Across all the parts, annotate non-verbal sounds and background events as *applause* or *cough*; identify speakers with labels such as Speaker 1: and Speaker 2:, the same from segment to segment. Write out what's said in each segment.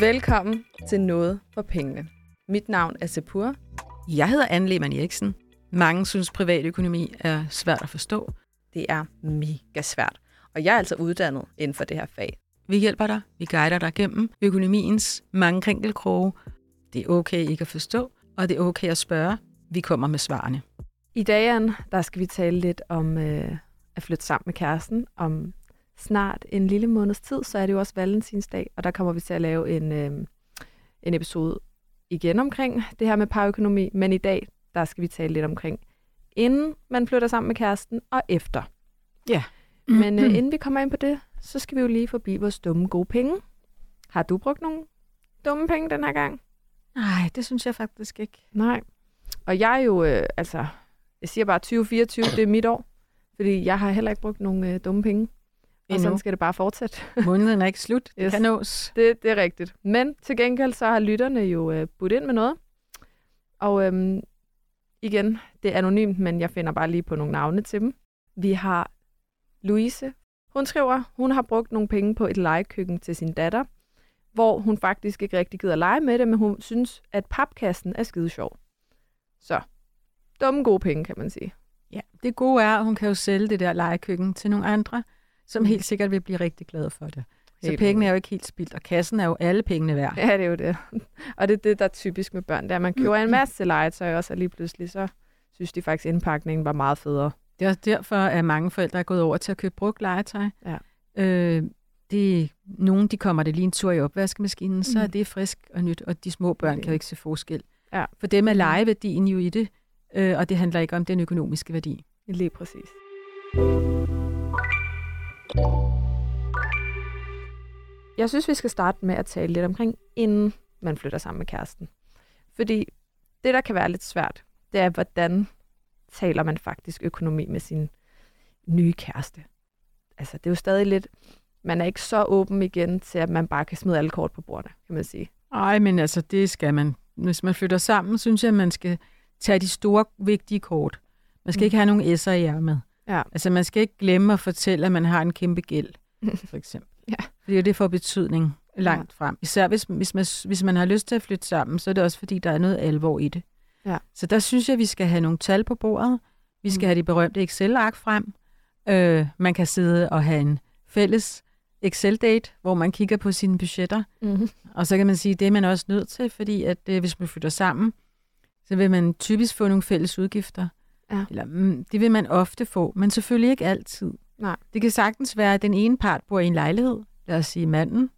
Speaker 1: Velkommen til Noget for Pengene. Mit navn er Sepur.
Speaker 2: Jeg hedder Anne Lehmann Eriksen. Mange synes, privatøkonomi er svært at forstå.
Speaker 1: Det er mega svært, og jeg er altså uddannet inden for det her fag.
Speaker 2: Vi hjælper dig. Vi guider dig gennem økonomiens mange krinkelkroge. Det er okay ikke at forstå, og det er okay at spørge. Vi kommer med svarene.
Speaker 1: I dag, Anne, der skal vi tale lidt om øh, at flytte sammen med kæresten. Om snart en lille måneds tid, så er det jo også valentinsdag, og der kommer vi til at lave en, øh, en episode igen omkring det her med parøkonomi. Men i dag, der skal vi tale lidt omkring, inden man flytter sammen med kæresten, og efter.
Speaker 2: Ja.
Speaker 1: Men øh, inden vi kommer ind på det, så skal vi jo lige forbi vores dumme gode penge. Har du brugt nogle dumme penge den her gang?
Speaker 2: Nej, det synes jeg faktisk ikke.
Speaker 1: Nej. Og jeg er jo, øh, altså, jeg siger bare 2024, det er mit år. Fordi jeg har heller ikke brugt nogen øh, dumme penge. Og sådan skal det bare fortsætte. *laughs*
Speaker 2: Måneden er ikke slut. Det
Speaker 1: Yes.
Speaker 2: kan nås.
Speaker 1: det, det er rigtigt. Men til gengæld så har lytterne jo øh, budt ind med noget. Og øhm, igen, det er anonymt, men jeg finder bare lige på nogle navne til dem. Vi har Louise. Hun skriver, hun har brugt nogle penge på et legekøkken til sin datter, hvor hun faktisk ikke rigtig gider lege med det, men hun synes, at papkassen er skide sjov. Så, dumme gode penge, kan man sige.
Speaker 2: Ja, det gode er, at hun kan jo sælge det der legekøkken til nogle andre, som
Speaker 1: Mm.
Speaker 2: helt sikkert vil blive rigtig glade for det. Så
Speaker 1: Helt
Speaker 2: pengene er jo ikke helt spildt, og kassen er jo alle pengene værd.
Speaker 1: Ja, det er jo det. *laughs* Og det er det, der er typisk med børn, det er, at man køber en masse legetøj også, og lige pludselig så synes de faktisk, at indpakningen var meget federe.
Speaker 2: Det er også derfor, at mange forældre er gået over til at købe brugt legetøj.
Speaker 1: Ja.
Speaker 2: Øh, det, nogle de kommer det lige en tur i opvaskemaskinen, mm. så er det frisk og nyt, og de små børn
Speaker 1: Det-
Speaker 2: kan jo ikke se forskel.
Speaker 1: Ja.
Speaker 2: For dem er legeværdien jo i det, øh, og det handler ikke om den økonomiske værdi.
Speaker 1: Lige præcis. Jeg synes, vi skal starte med at tale lidt omkring, inden man flytter sammen med kæresten. Fordi det, der kan være lidt svært, det er, hvordan taler man faktisk økonomi med sin nye kæreste. Altså, det er jo stadig lidt... Man er ikke så åben igen til, at man bare kan smide alle kort på bordet, kan man sige.
Speaker 2: Ej, men altså, det skal man. Hvis man flytter sammen, synes jeg, at man skal tage de store, vigtige kort. Man skal
Speaker 1: mm.
Speaker 2: ikke have nogen S'er i ærmet.
Speaker 1: Ja.
Speaker 2: Altså, man skal ikke glemme at fortælle, at man har en kæmpe gæld, *laughs* for eksempel.
Speaker 1: Ja.
Speaker 2: Fordi det får betydning langt ja. frem. Især hvis, hvis, man, hvis man har lyst til at flytte sammen, så er det også, fordi der er noget alvor i det.
Speaker 1: Ja.
Speaker 2: Så der synes jeg, at vi skal have nogle tal på bordet. Vi skal
Speaker 1: Mm.
Speaker 2: have de berømte Excel-ark frem. Øh, man kan sidde og have en fælles Excel-date, hvor man kigger på sine budgetter.
Speaker 1: Mm-hmm.
Speaker 2: Og så kan man sige, at det er man også nødt til, fordi at øh, hvis man flytter sammen, så vil man typisk få nogle fælles udgifter.
Speaker 1: Ja.
Speaker 2: Eller, mm, det vil man ofte få, men selvfølgelig ikke altid.
Speaker 1: Nej.
Speaker 2: Det kan sagtens være, at den ene part bor i en lejlighed. Lad os sige manden.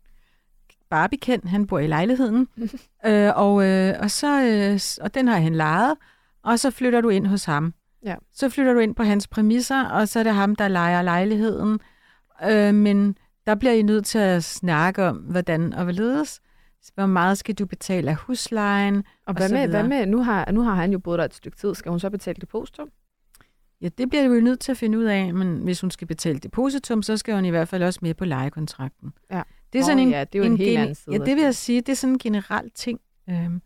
Speaker 2: Bare bekendt, han bor i lejligheden. *laughs* øh, og, øh, og, så, øh, og den har han lejet, og så flytter du ind hos ham.
Speaker 1: Ja.
Speaker 2: Så flytter du ind på hans præmisser, og så er det ham, der lejer lejligheden. Øh, men der bliver I nødt til at snakke om, hvordan og hvorledes. Hvor meget skal du betale af huslejen?
Speaker 1: Og
Speaker 2: Og
Speaker 1: hvad
Speaker 2: så
Speaker 1: med, hvad med nu, har, nu har han jo boet der et stykke tid. Skal hun så betale depositum?
Speaker 2: Ja, det bliver jo nødt til at finde ud af, men hvis hun skal betale depositum, så skal hun i hvert fald også med på lejekontrakten.
Speaker 1: Ja.
Speaker 2: Det er sådan
Speaker 1: Åh,
Speaker 2: en,
Speaker 1: ja, det er jo en helt
Speaker 2: gene-
Speaker 1: anden side
Speaker 2: Ja, det vil jeg sige, det er sådan en generel ting. Øhm,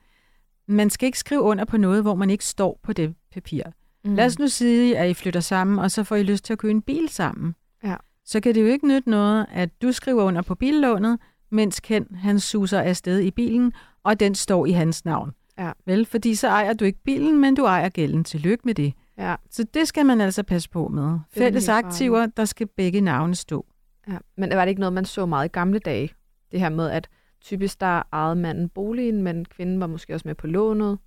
Speaker 2: man skal ikke skrive under på noget, hvor man ikke står på det papir. Mm. Lad os nu sige, at I flytter sammen, og så får I lyst til at købe en bil sammen.
Speaker 1: Ja.
Speaker 2: Så kan det jo ikke nytte noget, at du skriver under på billånet, mens Ken han suser afsted i bilen, og den står i hans navn.
Speaker 1: Ja.
Speaker 2: Vel, fordi så ejer du ikke bilen, men du ejer gælden. Tillykke med det.
Speaker 1: Ja,
Speaker 2: Så det skal man altså passe på med. Fælles aktiver, der skal begge navne stå.
Speaker 1: ja. Men var det ikke noget, man så meget i gamle dage? Det her med, at typisk der ejede manden boligen, men kvinden var måske også med på lånet.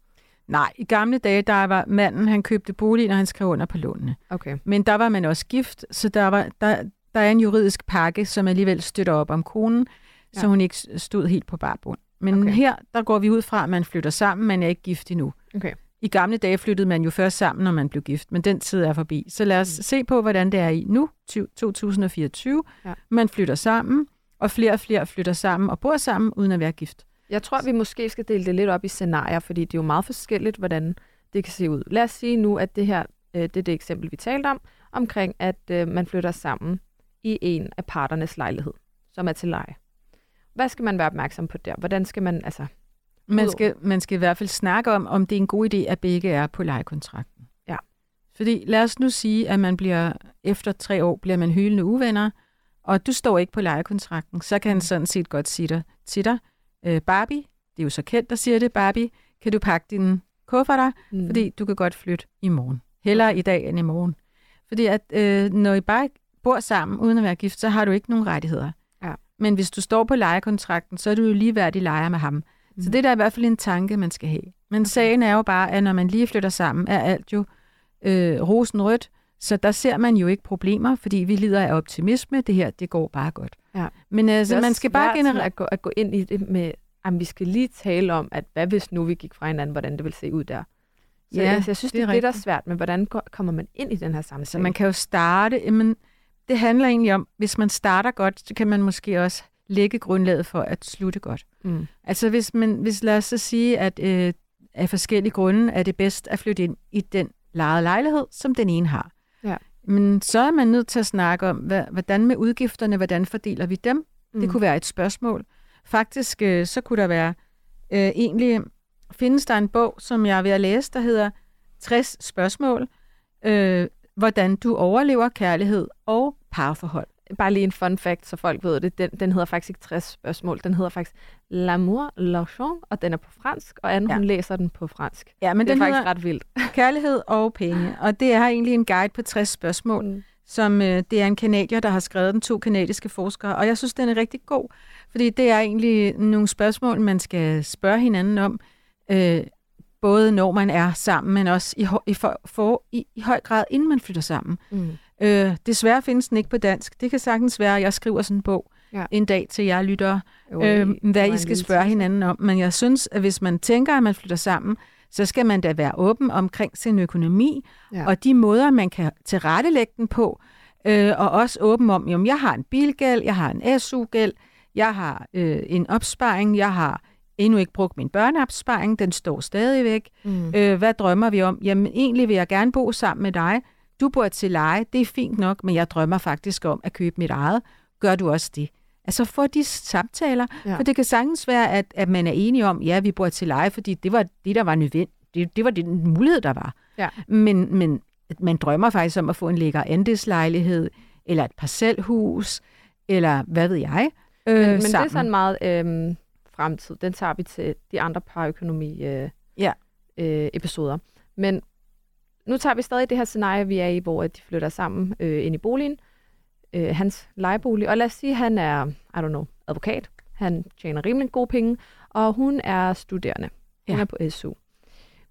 Speaker 2: Nej, i gamle dage, der var manden, han købte boligen, og han skrev under på lånene.
Speaker 1: Okay.
Speaker 2: Men der var man også gift, så der, var, der, der er en juridisk pakke, som alligevel støtter op om konen, ja. så hun ikke stod helt på barbund. Men
Speaker 1: Okay.
Speaker 2: her, der går vi ud fra, at man flytter sammen, man er ikke gift endnu.
Speaker 1: Okay.
Speaker 2: I gamle dage flyttede man jo først sammen, når man blev gift, men den tid er forbi. Så lad os mm. se på, hvordan det er i nu, 20- 2024.
Speaker 1: Ja.
Speaker 2: Man flytter sammen, og flere og flere flytter sammen og bor sammen, uden at være gift.
Speaker 1: Jeg tror, vi måske skal dele det lidt op i scenarier, fordi det er jo meget forskelligt, hvordan det kan se ud. Lad os sige nu, at det her øh, det er det eksempel, vi talte om, omkring at øh, man flytter sammen i en af parternes lejlighed, som er til leje. Hvad skal man være opmærksom på der? Hvordan skal man, altså...
Speaker 2: Man skal, man skal i hvert fald snakke om, om det er en god idé, at begge er på lejekontrakten.
Speaker 1: Ja.
Speaker 2: Fordi lad os nu sige, at man bliver efter tre år bliver man hylende uvenner, og du står ikke på lejekontrakten, så kan han sådan set godt sige dig, til dig, øh, Barbie, det er jo så kendt, der siger det, Barbie, kan du pakke dine kufferter,
Speaker 1: Mm.
Speaker 2: fordi du kan godt flytte i morgen. Hellere i dag end i morgen. Fordi at øh, når I bare bor sammen uden at være gift, så har du ikke nogen rettigheder. Men hvis du står på lejekontrakten, så er du jo ligeværdig lejer med ham. Mm. Så det er der i hvert fald en tanke, man skal have. Men okay. sagen er jo bare, at når man lige flytter sammen, er alt jo øh, rosenrødt. Så der ser man jo ikke problemer, fordi vi lider af optimisme. Det her, det går bare godt.
Speaker 1: Ja.
Speaker 2: Men altså, man skal bare generelt...
Speaker 1: at gå, at gå ind i det med, at vi skal lige tale om, at hvad hvis nu vi gik fra hinanden, hvordan det ville se ud der. Så
Speaker 2: Ja,
Speaker 1: jeg, jeg synes,
Speaker 2: det er
Speaker 1: det, der
Speaker 2: rigtigt.
Speaker 1: svært, men hvordan kommer man ind i den her samtale?
Speaker 2: Så man kan jo starte, jamen, det handler egentlig om, hvis man starter godt, så kan man måske også lægge grundlaget for at slutte godt.
Speaker 1: mm.
Speaker 2: Altså hvis, man, hvis lad os så sige, at øh, af forskellige grunde er det bedst at flytte ind i den lejede lejlighed, som den ene har.
Speaker 1: Ja.
Speaker 2: Men så er man nødt til at snakke om, hvad, hvordan med udgifterne, hvordan fordeler vi dem?
Speaker 1: Mm.
Speaker 2: Det kunne være et spørgsmål. Faktisk øh, så kunne der være, øh, egentlig findes der en bog, som jeg er ved at læse, der hedder 60 spørgsmål, øh, hvordan du overlever kærlighed og parforhold.
Speaker 1: Bare lige en fun fact, så folk ved det. Den, den hedder faktisk ikke 60 spørgsmål. Den hedder faktisk L'amour, l'argent, og den er på fransk, og Anne,
Speaker 2: Ja.
Speaker 1: hun læser den på fransk.
Speaker 2: Ja, men
Speaker 1: det er
Speaker 2: den
Speaker 1: faktisk ret vildt. *laughs*
Speaker 2: Kærlighed og penge, og det er egentlig en guide på 60 spørgsmål,
Speaker 1: Mm.
Speaker 2: som øh, det er en kanadier, der har skrevet den, to kanadiske forskere, og jeg synes, den er rigtig god, fordi det er egentlig nogle spørgsmål, man skal spørge hinanden om, øh, både når man er sammen, men også i, i, for, for, i, i høj grad, inden man flytter sammen.
Speaker 1: Mm.
Speaker 2: Øh, desværre findes den ikke på dansk. Det kan sagtens være, at jeg skriver sådan en bog
Speaker 1: Ja.
Speaker 2: en dag til jer lyttere, øh, hvad I skal spørge hinanden om. Men jeg synes, at hvis man tænker, at man flytter sammen, så skal man da være åben omkring sin økonomi,
Speaker 1: Ja.
Speaker 2: og de måder, man kan tilrettelægge den på, øh, og også åben om, at jeg har en bilgæld, jeg har en SU-gæld, jeg har øh, en opsparing, jeg har endnu ikke brugt min børneopsparing, den står stadigvæk.
Speaker 1: Mm.
Speaker 2: Øh, hvad drømmer vi om? Jamen, egentlig vil jeg gerne bo sammen med dig. Du bor til leje, det er fint nok, men jeg drømmer faktisk om at købe mit eget. Gør du også det? Altså få de samtaler, ja. For det kan sagtens være, at, at man er enige om, ja, vi bor til leje, fordi det var det, der var nødvendigt. Det, det var den mulighed, der var.
Speaker 1: Ja.
Speaker 2: Men, men man drømmer faktisk om at få en lækker andelslejlighed, eller et parcelhus, eller hvad ved jeg, øh,
Speaker 1: Men, men det er sådan meget øhm, fremtid. Den tager vi til de andre parøkonomi øh,
Speaker 2: Ja.
Speaker 1: øh, episoder. Men nu tager vi stadig det her scenarie, vi er i, hvor de flytter sammen øh, ind i boligen. Øh, hans lejebolig. Og lad os sige, at han er, I don't know, advokat. Han tjener rimelig gode penge, og hun er studerende. Hun
Speaker 2: Ja.
Speaker 1: er på SU.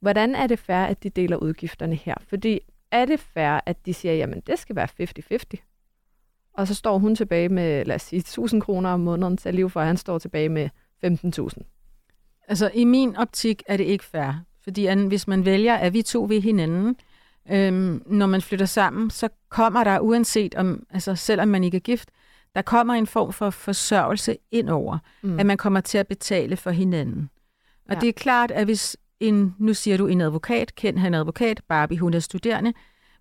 Speaker 1: Hvordan er det fair, at de deler udgifterne her? Fordi er det fair, at de siger, jamen det skal være 50-50? Og så står hun tilbage med, lad os sige, 1000 kroner om måneden til at leve for, og han står tilbage med 15.000.
Speaker 2: Altså, i min optik er det ikke fair. Fordi an, hvis man vælger, at vi to ved hinanden, øhm, når man flytter sammen, så kommer der, uanset om, altså selvom man ikke er gift, der kommer en form for forsørgelse ind over,
Speaker 1: Mm.
Speaker 2: at man kommer til at betale for hinanden. Og
Speaker 1: Ja.
Speaker 2: det er klart, at hvis en, nu siger du en advokat, kendt han advokat, Barbie hun er studerende,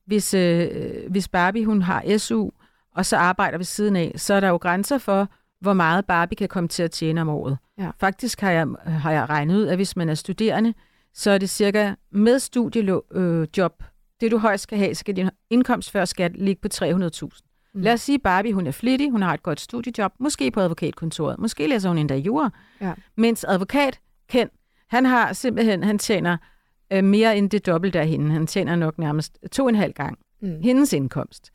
Speaker 2: hvis, øh, hvis Barbie hun har SU, og så arbejder ved siden af, så er der jo grænser for, hvor meget Barbie kan komme til at tjene om året.
Speaker 1: Ja.
Speaker 2: Faktisk har jeg, har jeg regnet ud, at hvis man er studerende, så er det cirka med studiejob, øh, job, det du højst skal have, skal din indkomst før skat ligge på 300.000.
Speaker 1: Mm.
Speaker 2: Lad os sige, Barbie hun er flittig, hun har et godt studiejob, måske på advokatkontoret, måske læser hun endda jura.
Speaker 1: Ja.
Speaker 2: Mens advokat, Ken, han har simpelthen, han tjener øh, mere end det dobbelte af hende. Han tjener nok nærmest to og en halv gang
Speaker 1: Mm.
Speaker 2: hendes indkomst.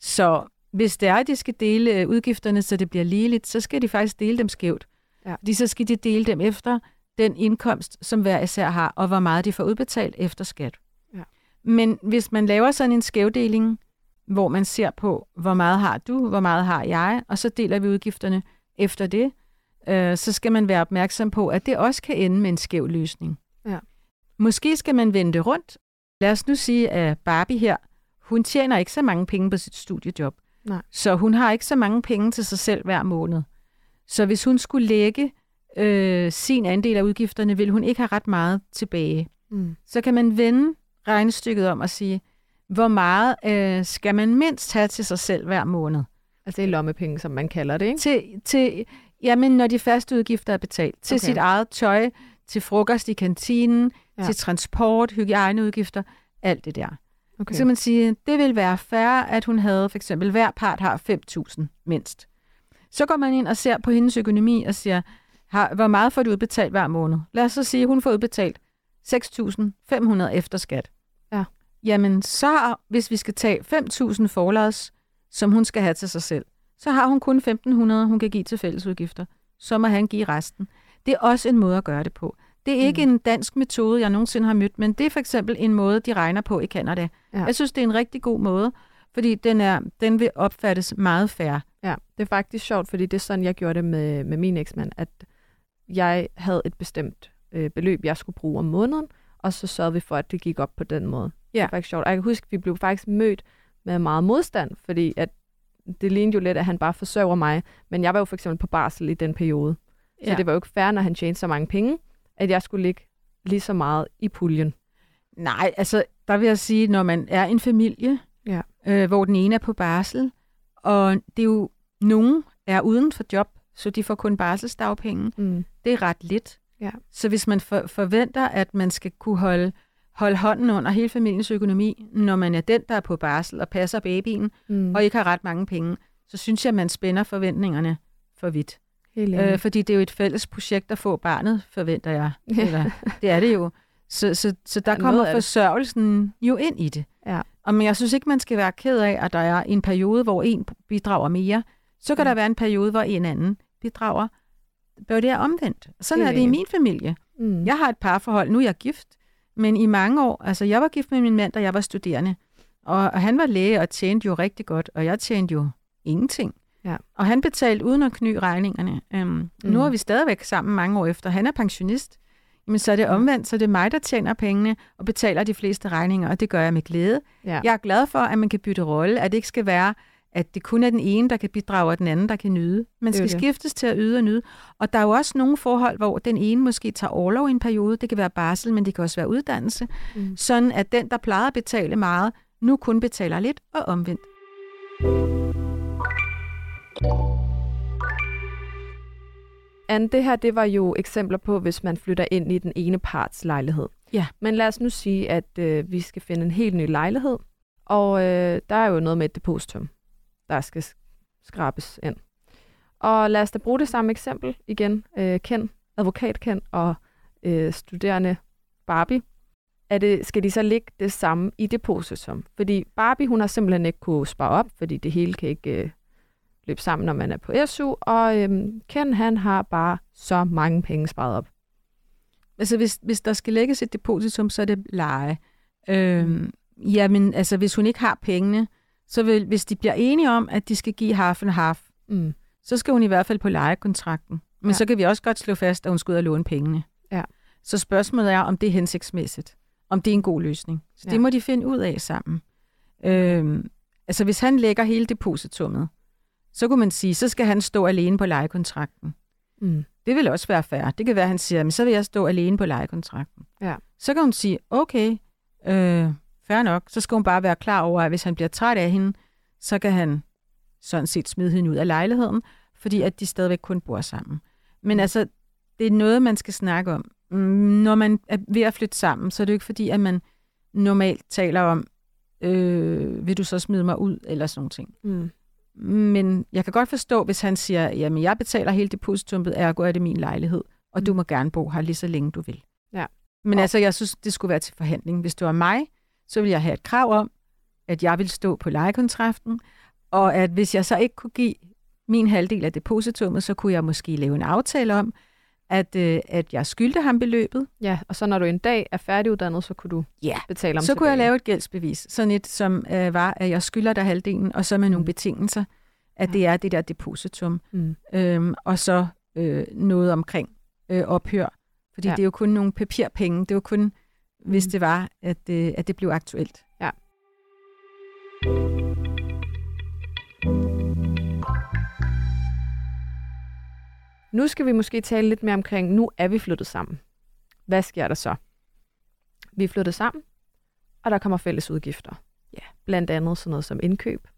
Speaker 2: Så hvis det er, at de skal dele øh, udgifterne, så det bliver ligeligt, så skal de faktisk dele dem skævt.
Speaker 1: Ja.
Speaker 2: Fordi så skal de dele dem efter den indkomst, som hver især har, og hvor meget de får udbetalt efter skat.
Speaker 1: Ja.
Speaker 2: Men hvis man laver sådan en skævdeling, hvor man ser på, hvor meget har du, hvor meget har jeg, og så deler vi udgifterne efter det, øh, så skal man være opmærksom på, at det også kan ende med en skæv løsning.
Speaker 1: Ja.
Speaker 2: Måske skal man vende rundt. Lad os nu sige, at Barbie her, hun tjener ikke så mange penge på sit studiejob.
Speaker 1: Nej.
Speaker 2: Så hun har ikke så mange penge til sig selv hver måned. Så hvis hun skulle lægge øh, sin andel af udgifterne, vil hun ikke have ret meget tilbage.
Speaker 1: Mm.
Speaker 2: Så kan man vende regnestykket om og sige, hvor meget øh, skal man mindst have til sig selv hver måned?
Speaker 1: Altså det er lommepenge, som man kalder det, ikke?
Speaker 2: Til, til, jamen, når de faste udgifter er betalt. Til
Speaker 1: Okay.
Speaker 2: sit eget tøj, til frokost i kantinen, Ja. til transport, hygiejneudgifter, alt det der.
Speaker 1: Okay.
Speaker 2: Så kan man sige, det vil være fair, at hun havde for eksempel, hver part har 5.000 mindst. Så går man ind og ser på hendes økonomi og siger, har, hvor meget får du udbetalt hver måned? Lad os så sige, at hun får udbetalt 6.500 efter skat.
Speaker 1: Ja.
Speaker 2: Jamen, så hvis vi skal tage 5.000 forlads, som hun skal have til sig selv, så har hun kun 1.500, hun kan give til fællesudgifter. Så må han give resten. Det er også en måde at gøre det på. Det er ikke mm. en dansk metode, jeg nogensinde har mødt, men det er for eksempel en måde, de regner på i Canada. Ja. Jeg synes, det er en rigtig god måde, fordi den, er, den vil opfattes meget færre.
Speaker 1: Ja, det er faktisk sjovt, fordi det er sådan, jeg gjorde det med, med min eksmand, at jeg havde et bestemt øh, beløb, jeg skulle bruge om måneden, og så sørgede vi for, at det gik op på den måde. Ja. Det er faktisk sjovt. Og jeg kan huske, at vi blev faktisk mødt med meget modstand, fordi at det lignede jo lidt, at han bare forsørger mig, men jeg var jo for eksempel på barsel i den periode. Så ja. det var jo ikke fair, når han tjente så mange penge, at jeg skulle ligge lige så meget i puljen.
Speaker 2: Nej, altså der vil jeg sige, når man er en familie, ja. øh, hvor den ene er på barsel, og det er jo, nogen er uden for job, så de får kun barselsdagpenge. Mm. Det er ret lidt. Ja. Så hvis man for, forventer, at man skal kunne holde, holde hånden under hele familiens økonomi, når man er den, der er på barsel og passer babyen, mm. og ikke har ret mange penge, så synes jeg, at man spænder forventningerne for vidt. Øh, fordi det er jo et fælles projekt at få barnet, forventer jeg. Eller, det er det jo. *laughs* Så, så, så der ja, kommer forsørgelsen jo ind i det. Ja. Og men jeg synes ikke, man skal være ked af, at der er en periode, hvor en bidrager mere. Så kan ja. der være en periode, hvor en anden bidrager. Bør det er omvendt. Sådan det er det i min familie. Mm. Jeg har et parforhold. Nu er jeg gift. Men i mange år, altså jeg var gift med min mand, da jeg var studerende. Og, og han var læge og tjente jo rigtig godt, og jeg tjente jo ingenting. Ja. Og han betalte uden at kny regningerne. Um, mm. Nu er vi stadigvæk sammen mange år efter. Han er pensionist. Men så er det omvendt, så det er mig, der tjener pengene og betaler de fleste regninger, og det gør jeg med glæde. Ja. Jeg er glad for, at man kan bytte rolle, at det ikke skal være, at det kun er den ene, der kan bidrage, og den anden, der kan nyde. Man skal skiftes til at yde og nyde. Og der er jo også nogle forhold, hvor den ene måske tager overlov i en periode. Det kan være barsel, men det kan også være uddannelse. Mm. Sådan at den, der plejer at betale meget, nu kun betaler lidt og omvendt.
Speaker 1: Anne, det her det var jo eksempler på, hvis man flytter ind i den ene parts lejlighed. Ja. Men lad os nu sige, at øh, vi skal finde en helt ny lejlighed, og øh, der er jo noget med et depositum, der skal skrabes ind. Og lad os da bruge det samme eksempel igen. Øh, Ken, advokat Ken og øh, studerende Barbie. Er det, skal de så ligge det samme i depositum? Fordi Barbie, hun har simpelthen ikke kunne spare op, fordi det hele kan ikke øh, løbe sammen, når man er på SU, og øhm, Ken han har bare så mange penge sparet op.
Speaker 2: Altså hvis, hvis der skal lægges et depositum, så er det leje. Øhm, jamen, altså hvis hun ikke har pengene, så vil, hvis de bliver enige om, at de skal give half and half, mm. så skal hun i hvert fald på lejekontrakten. Men ja. så kan vi også godt slå fast, at hun skal ud og låne pengene. Ja. Så spørgsmålet er, om det er hensigtsmæssigt. Om det er en god løsning. Så ja. det må de finde ud af sammen. Øhm, altså hvis han lægger hele depositummet, så kunne man sige, så skal han stå alene på lejekontrakten. Mm. Det vil også være fair. Det kan være, at han siger, men så vil jeg stå alene på lejekontrakten. Ja. Så kan hun sige, okay, øh, fair nok. Så skal hun bare være klar over, at hvis han bliver træt af hende, så kan han sådan set smide hende ud af lejligheden, fordi at de stadigvæk kun bor sammen. Men mm. altså, det er noget, man skal snakke om. Mm, når man er ved at flytte sammen, så er det jo ikke fordi, at man normalt taler om, øh, vil du så smide mig ud, eller sådan nogle ting. Mm. Men jeg kan godt forstå, hvis han siger, jamen jeg betaler hele depositumet, ergo er det min lejlighed, og mm. du må gerne bo her lige så længe du vil. Ja. Men og... altså, jeg synes, det skulle være til forhandling. Hvis det var mig, så ville jeg have et krav om, at jeg vil stå på lejekontrakten, og at hvis jeg så ikke kunne give min halvdel af depositummet, så kunne jeg måske lave en aftale om, at, øh, at jeg skyldte ham beløbet.
Speaker 1: Ja, og så når du en dag er færdiguddannet, så kunne du ja. betale om
Speaker 2: så tilbage. kunne jeg lave et gældsbevis. Sådan et, som øh, var, at jeg skylder dig halvdelen, og så med mm. nogle betingelser, at ja. det er det der depositum. Mm. Øhm, og så øh, noget omkring øh, ophør. Fordi ja. det er jo kun nogle papirpenge. Det er jo kun, mm. hvis det var, at, øh, at det blev aktuelt. Ja.
Speaker 1: Nu skal vi måske tale lidt mere omkring, nu er vi flyttet sammen. Hvad sker der så? Vi er flyttet sammen, og der kommer fælles udgifter. Ja, blandt andet sådan noget som indkøb,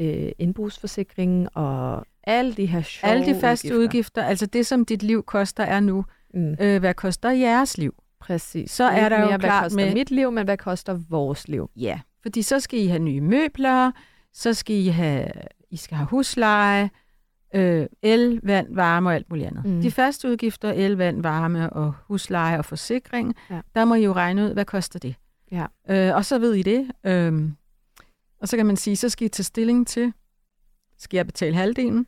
Speaker 1: øh, indbrugsforsikring og alle de her sjove
Speaker 2: Alle de faste udgifter. udgifter, altså det, som dit liv koster, er nu. Mm. Øh, hvad koster jeres liv?
Speaker 1: Præcis. Så er der mere, jo klart med... mit liv, men hvad koster vores liv?
Speaker 2: Ja, fordi så skal I have nye møbler, så skal I have, I skal have husleje, øh, el, vand, varme og alt muligt andet.
Speaker 1: Mm.
Speaker 2: De faste udgifter, el, vand, varme og husleje og forsikring,
Speaker 1: Ja.
Speaker 2: der må I jo regne ud, hvad koster det.
Speaker 1: Ja.
Speaker 2: Øh, og så ved I det. Øh, og så kan man sige, så skal I tage stilling til, skal jeg betale halvdelen,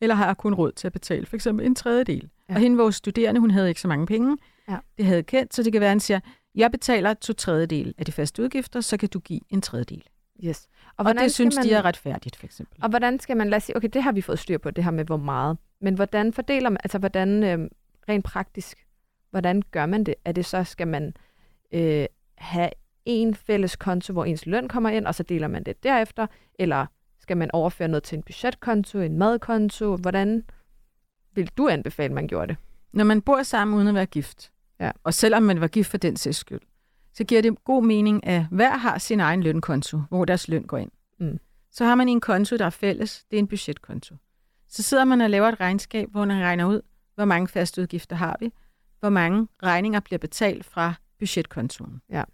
Speaker 2: eller har jeg kun råd til at betale for eksempel en tredjedel?
Speaker 1: Ja.
Speaker 2: Og hende, vores studerende, hun havde ikke så mange penge.
Speaker 1: Ja.
Speaker 2: Det havde kendt, så det kan være, at han siger, jeg betaler to tredjedel af de faste udgifter, så kan du give en tredjedel.
Speaker 1: Yes.
Speaker 2: Og, og det synes
Speaker 1: man-
Speaker 2: de er retfærdigt, for eksempel.
Speaker 1: Og hvordan skal man, lad os sige, okay, det har vi fået styr på, det her med hvor meget. Men hvordan fordeler man, altså hvordan øh, rent praktisk, hvordan gør man det? Er det så, skal man øh, have en fælles konto, hvor ens løn kommer ind, og så deler man det derefter? Eller skal man overføre noget til en budgetkonto, en madkonto? Hvordan vil du anbefale, man gjorde det?
Speaker 2: Når man bor sammen uden at være gift,
Speaker 1: Ja.
Speaker 2: og selvom man var gift for den sags skyld, så giver det god mening, at hver har sin egen lønkonto, hvor deres løn går ind.
Speaker 1: Mm.
Speaker 2: Så har man en konto, der er fælles, det er en budgetkonto. Så sidder man og laver et regnskab, hvor man regner ud, hvor mange faste udgifter har vi, hvor mange regninger bliver betalt fra budgetkontoen.
Speaker 1: Ja.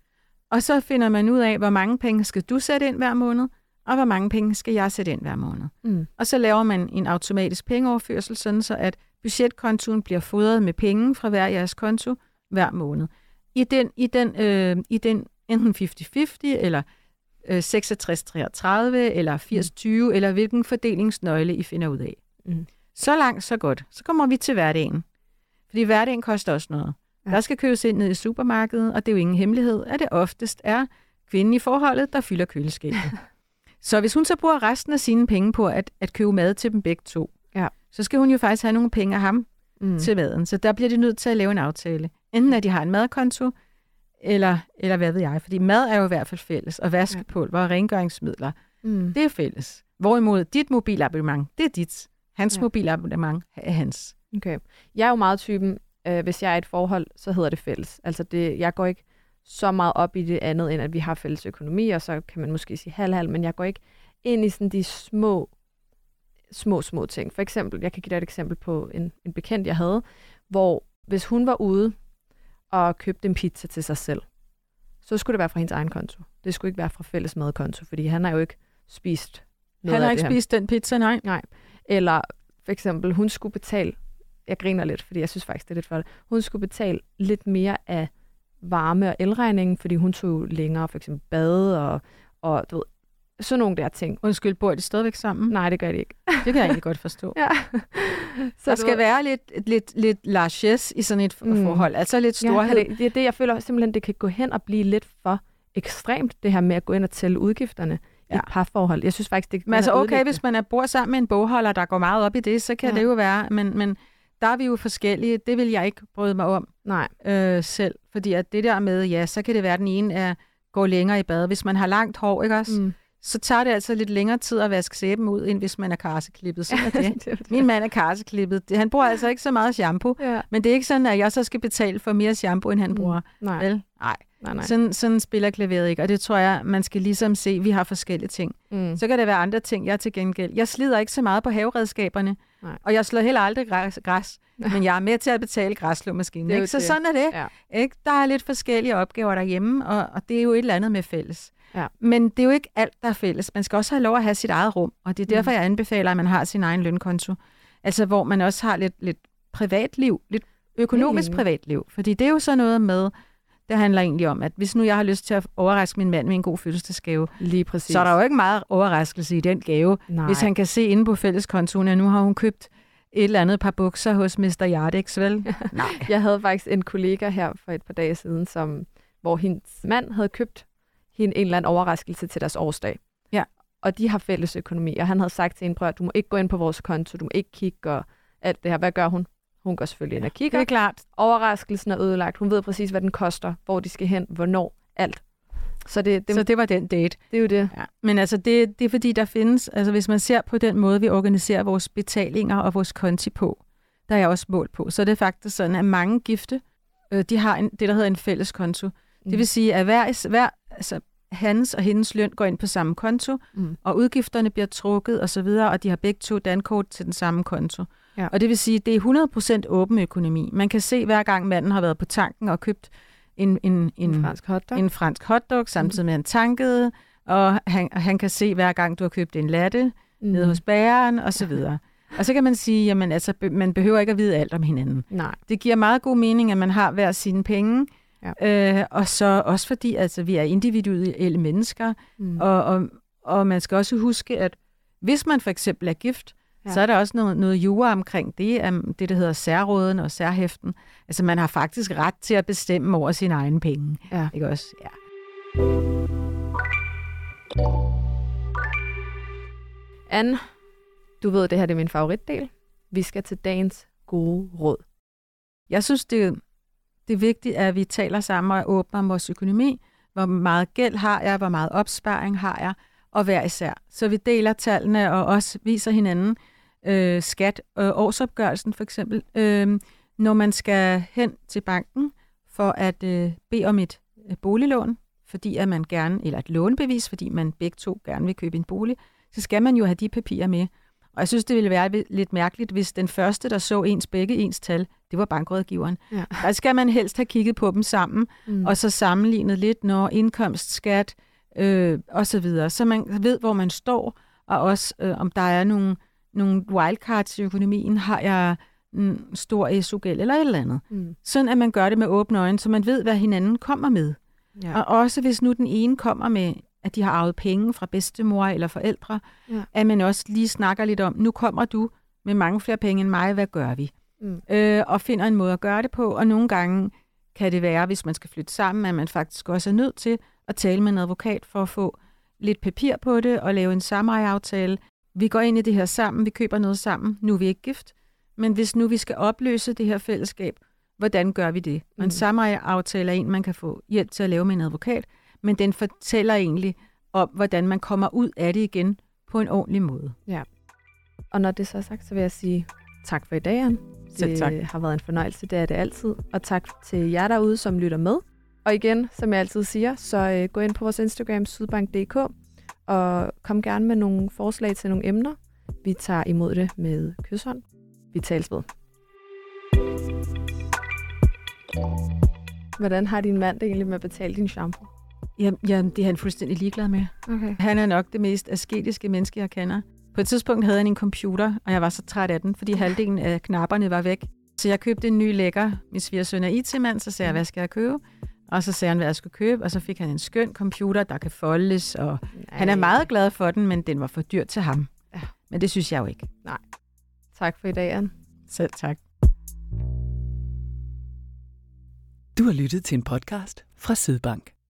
Speaker 2: Og så finder man ud af, hvor mange penge skal du sætte ind hver måned, og hvor mange penge skal jeg sætte ind hver måned.
Speaker 1: Mm.
Speaker 2: Og så laver man en automatisk pengeoverførsel, sådan så at budgetkontoen bliver fodret med penge fra hver jeres konto hver måned. I den, i den, øh, i den enten 50-50, eller øh, 66-33, eller 80-20, eller hvilken fordelingsnøgle I finder ud af.
Speaker 1: Mm.
Speaker 2: Så langt, så godt. Så kommer vi til hverdagen. Fordi hverdagen koster også noget.
Speaker 1: Ja.
Speaker 2: Der skal købes ind ned i supermarkedet, og det er jo ingen hemmelighed, at det oftest er kvinden i forholdet, der fylder køleskabet. *laughs* så hvis hun så bruger resten af sine penge på at, at købe mad til dem begge to,
Speaker 1: Ja.
Speaker 2: så skal hun jo faktisk have nogle penge af ham
Speaker 1: Mm.
Speaker 2: mm. til maden. Så der bliver de nødt til at lave en aftale. Enten at de har en madkonto, eller, eller hvad ved jeg. Fordi mad er jo i hvert fald fælles, og vaskepulver og rengøringsmidler,
Speaker 1: Mm.
Speaker 2: det er fælles. Hvorimod dit mobilabonnement, det er dit. Hans
Speaker 1: Ja.
Speaker 2: mobilabonnement er hans.
Speaker 1: Okay. Jeg er jo meget typen, øh, hvis jeg er i et forhold, så hedder det fælles. Altså det, jeg går ikke så meget op i det andet, end at vi har fælles økonomi, og så kan man måske sige halv-halv, men jeg går ikke ind i sådan de små, små, små ting. For eksempel, jeg kan give dig et eksempel på en, en bekendt, jeg havde, hvor hvis hun var ude og købte en pizza til sig selv, så skulle det være fra hendes egen konto. Det skulle ikke være fra fælles madkonto, fordi han har jo ikke spist noget
Speaker 2: Han har ikke spist den pizza, nej.
Speaker 1: Eller for eksempel, hun skulle betale, jeg griner lidt, fordi jeg synes faktisk, det er lidt for det. Hun skulle betale lidt mere af varme- og elregningen, fordi hun tog længere for eksempel bade og, og du ved, sådan nogle der ting.
Speaker 2: Undskyld, bor de stadigvæk sammen?
Speaker 1: Nej, det gør de ikke.
Speaker 2: Det kan jeg egentlig godt forstå. *laughs*
Speaker 1: Ja. *laughs*
Speaker 2: Så der skal
Speaker 1: ved-
Speaker 2: være lidt, lidt, lidt largesse i sådan et
Speaker 1: Mm.
Speaker 2: forhold. Altså lidt
Speaker 1: Ja,
Speaker 2: storhed.
Speaker 1: kan det, det er det, jeg føler simpelthen, det kan gå hen og blive lidt for ekstremt, det her med at gå ind og tælle udgifterne ja. i
Speaker 2: Ja.
Speaker 1: et parforhold. Jeg synes faktisk, det
Speaker 2: Men altså okay,
Speaker 1: ødelægge
Speaker 2: hvis man er bor sammen med en bogholder, der går meget op i det, så kan
Speaker 1: Ja.
Speaker 2: ja. det jo være. Men, men der er vi jo forskellige. Det vil jeg ikke bryde mig om.
Speaker 1: Nej,
Speaker 2: øh, selv. Fordi at det der med, ja, så kan det være, at den ene er, går længere i bad. Hvis man har langt hår, ikke også?
Speaker 1: mm.
Speaker 2: Så tager det altså lidt længere tid at vaske sæben ud, end hvis man er karseklippet. Sådan er *laughs* det.
Speaker 1: det, er det.
Speaker 2: Min mand er karseklippet. Han bruger altså ikke så meget shampoo.
Speaker 1: Ja.
Speaker 2: Men det er ikke sådan, at jeg så skal betale for mere shampoo, end han bruger.
Speaker 1: Nej,
Speaker 2: Vel? Nej.
Speaker 1: nej, nej.
Speaker 2: Sådan, sådan spiller klaveret ikke. Og det tror jeg, man skal ligesom se, vi har forskellige ting.
Speaker 1: Mm.
Speaker 2: Så kan der være andre ting, jeg til gengæld. Jeg slider ikke så meget på haveredskaberne.
Speaker 1: Nej.
Speaker 2: Og jeg slår heller aldrig græs, græs men jeg er med til at betale græsslåmaskinen. Ikke? Så
Speaker 1: det.
Speaker 2: sådan er det.
Speaker 1: Ja.
Speaker 2: Ikke? Der er lidt forskellige opgaver derhjemme, og, og det er jo et eller andet med fælles.
Speaker 1: Ja.
Speaker 2: Men det er jo ikke alt, der er fælles. Man skal også have lov at have sit eget rum, og det er derfor,
Speaker 1: Mm.
Speaker 2: jeg anbefaler, at man har sin egen lønkonto. Altså, hvor man også har lidt, lidt privatliv, lidt økonomisk
Speaker 1: enig.
Speaker 2: privatliv. Fordi det er jo så noget med, det handler egentlig om, at hvis nu jeg har lyst til at overraske min mand med en god fødselsdagsgave,
Speaker 1: Lige præcis.
Speaker 2: så er der jo ikke meget overraskelse i den gave,
Speaker 1: Nej.
Speaker 2: hvis han kan se inde på fælleskontoen, at nu har hun købt et eller andet par bukser hos Mr. Yardex, vel? *laughs* Nej.
Speaker 1: Jeg havde faktisk en kollega her for et par dage siden, som, hvor hendes mand havde købt hende en eller anden overraskelse til deres årsdag.
Speaker 2: Ja.
Speaker 1: Og de har fælles økonomi, og han havde sagt til hende, prøv at du må ikke gå ind på vores konto, du må ikke kigge og alt det her. Hvad gør hun? Hun går selvfølgelig ind og
Speaker 2: Det
Speaker 1: kigger.
Speaker 2: er klart.
Speaker 1: Overraskelsen er ødelagt. Hun ved præcis, hvad den koster, hvor de skal hen, hvornår, alt. Så det, det,
Speaker 2: Så det var den date.
Speaker 1: det er jo det.
Speaker 2: Ja. Men altså, det, det er fordi, der findes, altså hvis man ser på den måde, vi organiserer vores betalinger og vores konti på, der er jeg også målt på, så er det faktisk sådan, at mange gifte, øh, de har en, det, der hedder en fælles konto.
Speaker 1: Mm.
Speaker 2: Det vil sige, at hver, hver, altså, hans og hendes løn går ind på samme konto,
Speaker 1: Mm.
Speaker 2: og udgifterne bliver trukket osv., og, og de har begge to dankort til den samme konto.
Speaker 1: Ja.
Speaker 2: Og det vil sige, at det er 100% åben økonomi. Man kan se, hver gang manden har været på tanken og købt en, en, en,
Speaker 1: En fransk hotdog.
Speaker 2: en fransk hotdog, samtidig med han tankede, og han, han kan se, hver gang du har købt en latte, mm. nede hos og så videre. Og så kan man sige, jamen altså, man behøver ikke at vide alt om hinanden.
Speaker 1: Nej.
Speaker 2: Det giver meget god mening, at man har hver sine penge. Ja. Øh, og så også fordi, altså, vi er individuelle mennesker,
Speaker 1: Mm.
Speaker 2: og, og, og man skal også huske, at hvis man for eksempel er gift, Ja. så er der også noget, noget jura omkring det, um, det der hedder særråden og særhæften. Altså man har faktisk ret til at bestemme over sine egne penge.
Speaker 1: Ja.
Speaker 2: Ikke også? Ja.
Speaker 1: Anne, du ved, det her det er min favoritdel. Vi skal til dagens gode råd.
Speaker 2: Jeg synes, det, det er vigtigt, at vi taler sammen og åbner om vores økonomi. Hvor meget gæld har jeg, hvor meget opsparing har jeg, og hver især. Så vi deler tallene og også viser hinanden øh, skat, øh, årsopgørelsen for eksempel, øh, når man skal hen til banken for at øh, bede om et øh, boliglån, fordi at man gerne, eller et lånebevis, fordi man begge to gerne vil købe en bolig, så skal man jo have de papirer med. Og jeg synes, det ville være lidt mærkeligt, hvis den første, der så ens begge ens tal, det var bankrådgiveren.
Speaker 1: Ja.
Speaker 2: Der skal man helst have kigget på dem sammen,
Speaker 1: Mm.
Speaker 2: og så sammenlignet lidt, når indkomst, skat øh, og så videre, så man ved, hvor man står, og også øh, om der er nogle, nogle wildcards i økonomien, har jeg en stor SU-gæld eller et eller andet.
Speaker 1: Mm.
Speaker 2: Sådan at man gør det med åbne øjne, så man ved, hvad hinanden kommer med.
Speaker 1: Ja.
Speaker 2: Og også hvis nu den ene kommer med, at de har arvet penge fra bedstemor eller forældre,
Speaker 1: Ja.
Speaker 2: at man også lige snakker lidt om, nu kommer du med mange flere penge end mig, hvad gør vi?
Speaker 1: Mm.
Speaker 2: øh, og finder en måde at gøre det på. Og nogle gange kan det være, hvis man skal flytte sammen, at man faktisk også er nødt til at tale med en advokat for at få lidt papir på det og lave en samejeaftale. Vi går ind i det her sammen, vi køber noget sammen. Nu er vi ikke gift, men hvis nu vi skal opløse det her fællesskab, hvordan gør vi det? Og en
Speaker 1: Mm.
Speaker 2: samejeaftale er en, man kan få hjælp til at lave med en advokat, men den fortæller egentlig om, hvordan man kommer ud af det igen på en ordentlig måde.
Speaker 1: Og når det så er sagt, så vil jeg sige tak for i dag, Anne.
Speaker 2: Selv
Speaker 1: Det
Speaker 2: tak.
Speaker 1: har været en fornøjelse, det er det altid. Og tak til jer derude, som lytter med. Og igen, som jeg altid siger, så øh, gå ind på vores Instagram, sydbank.dk, og kom gerne med nogle forslag til nogle emner. Vi tager imod det med kysshånd. Vi tales ved. Hvordan har din mand det egentlig med at betale din shampoo?
Speaker 2: Jamen, jamen, det er han fuldstændig ligeglad med.
Speaker 1: Okay.
Speaker 2: Han er nok det mest asketiske menneske, jeg kender. På et tidspunkt havde han en computer, og jeg var så træt af den, fordi halvdelen af knapperne var væk. Så jeg købte en ny lækker. Min svigersøn er IT-mand, så sagde jeg, hvad skal jeg købe? Og så sagde han, hvad jeg skulle købe, og så fik han en skøn computer, der kan foldes, og han er meget glad for den, men den var for dyr til ham.
Speaker 1: Ja.
Speaker 2: Men det synes jeg jo ikke.
Speaker 1: Tak for i dag, Anne.
Speaker 2: Selv tak.
Speaker 3: Du har lyttet til en podcast fra Sydbank.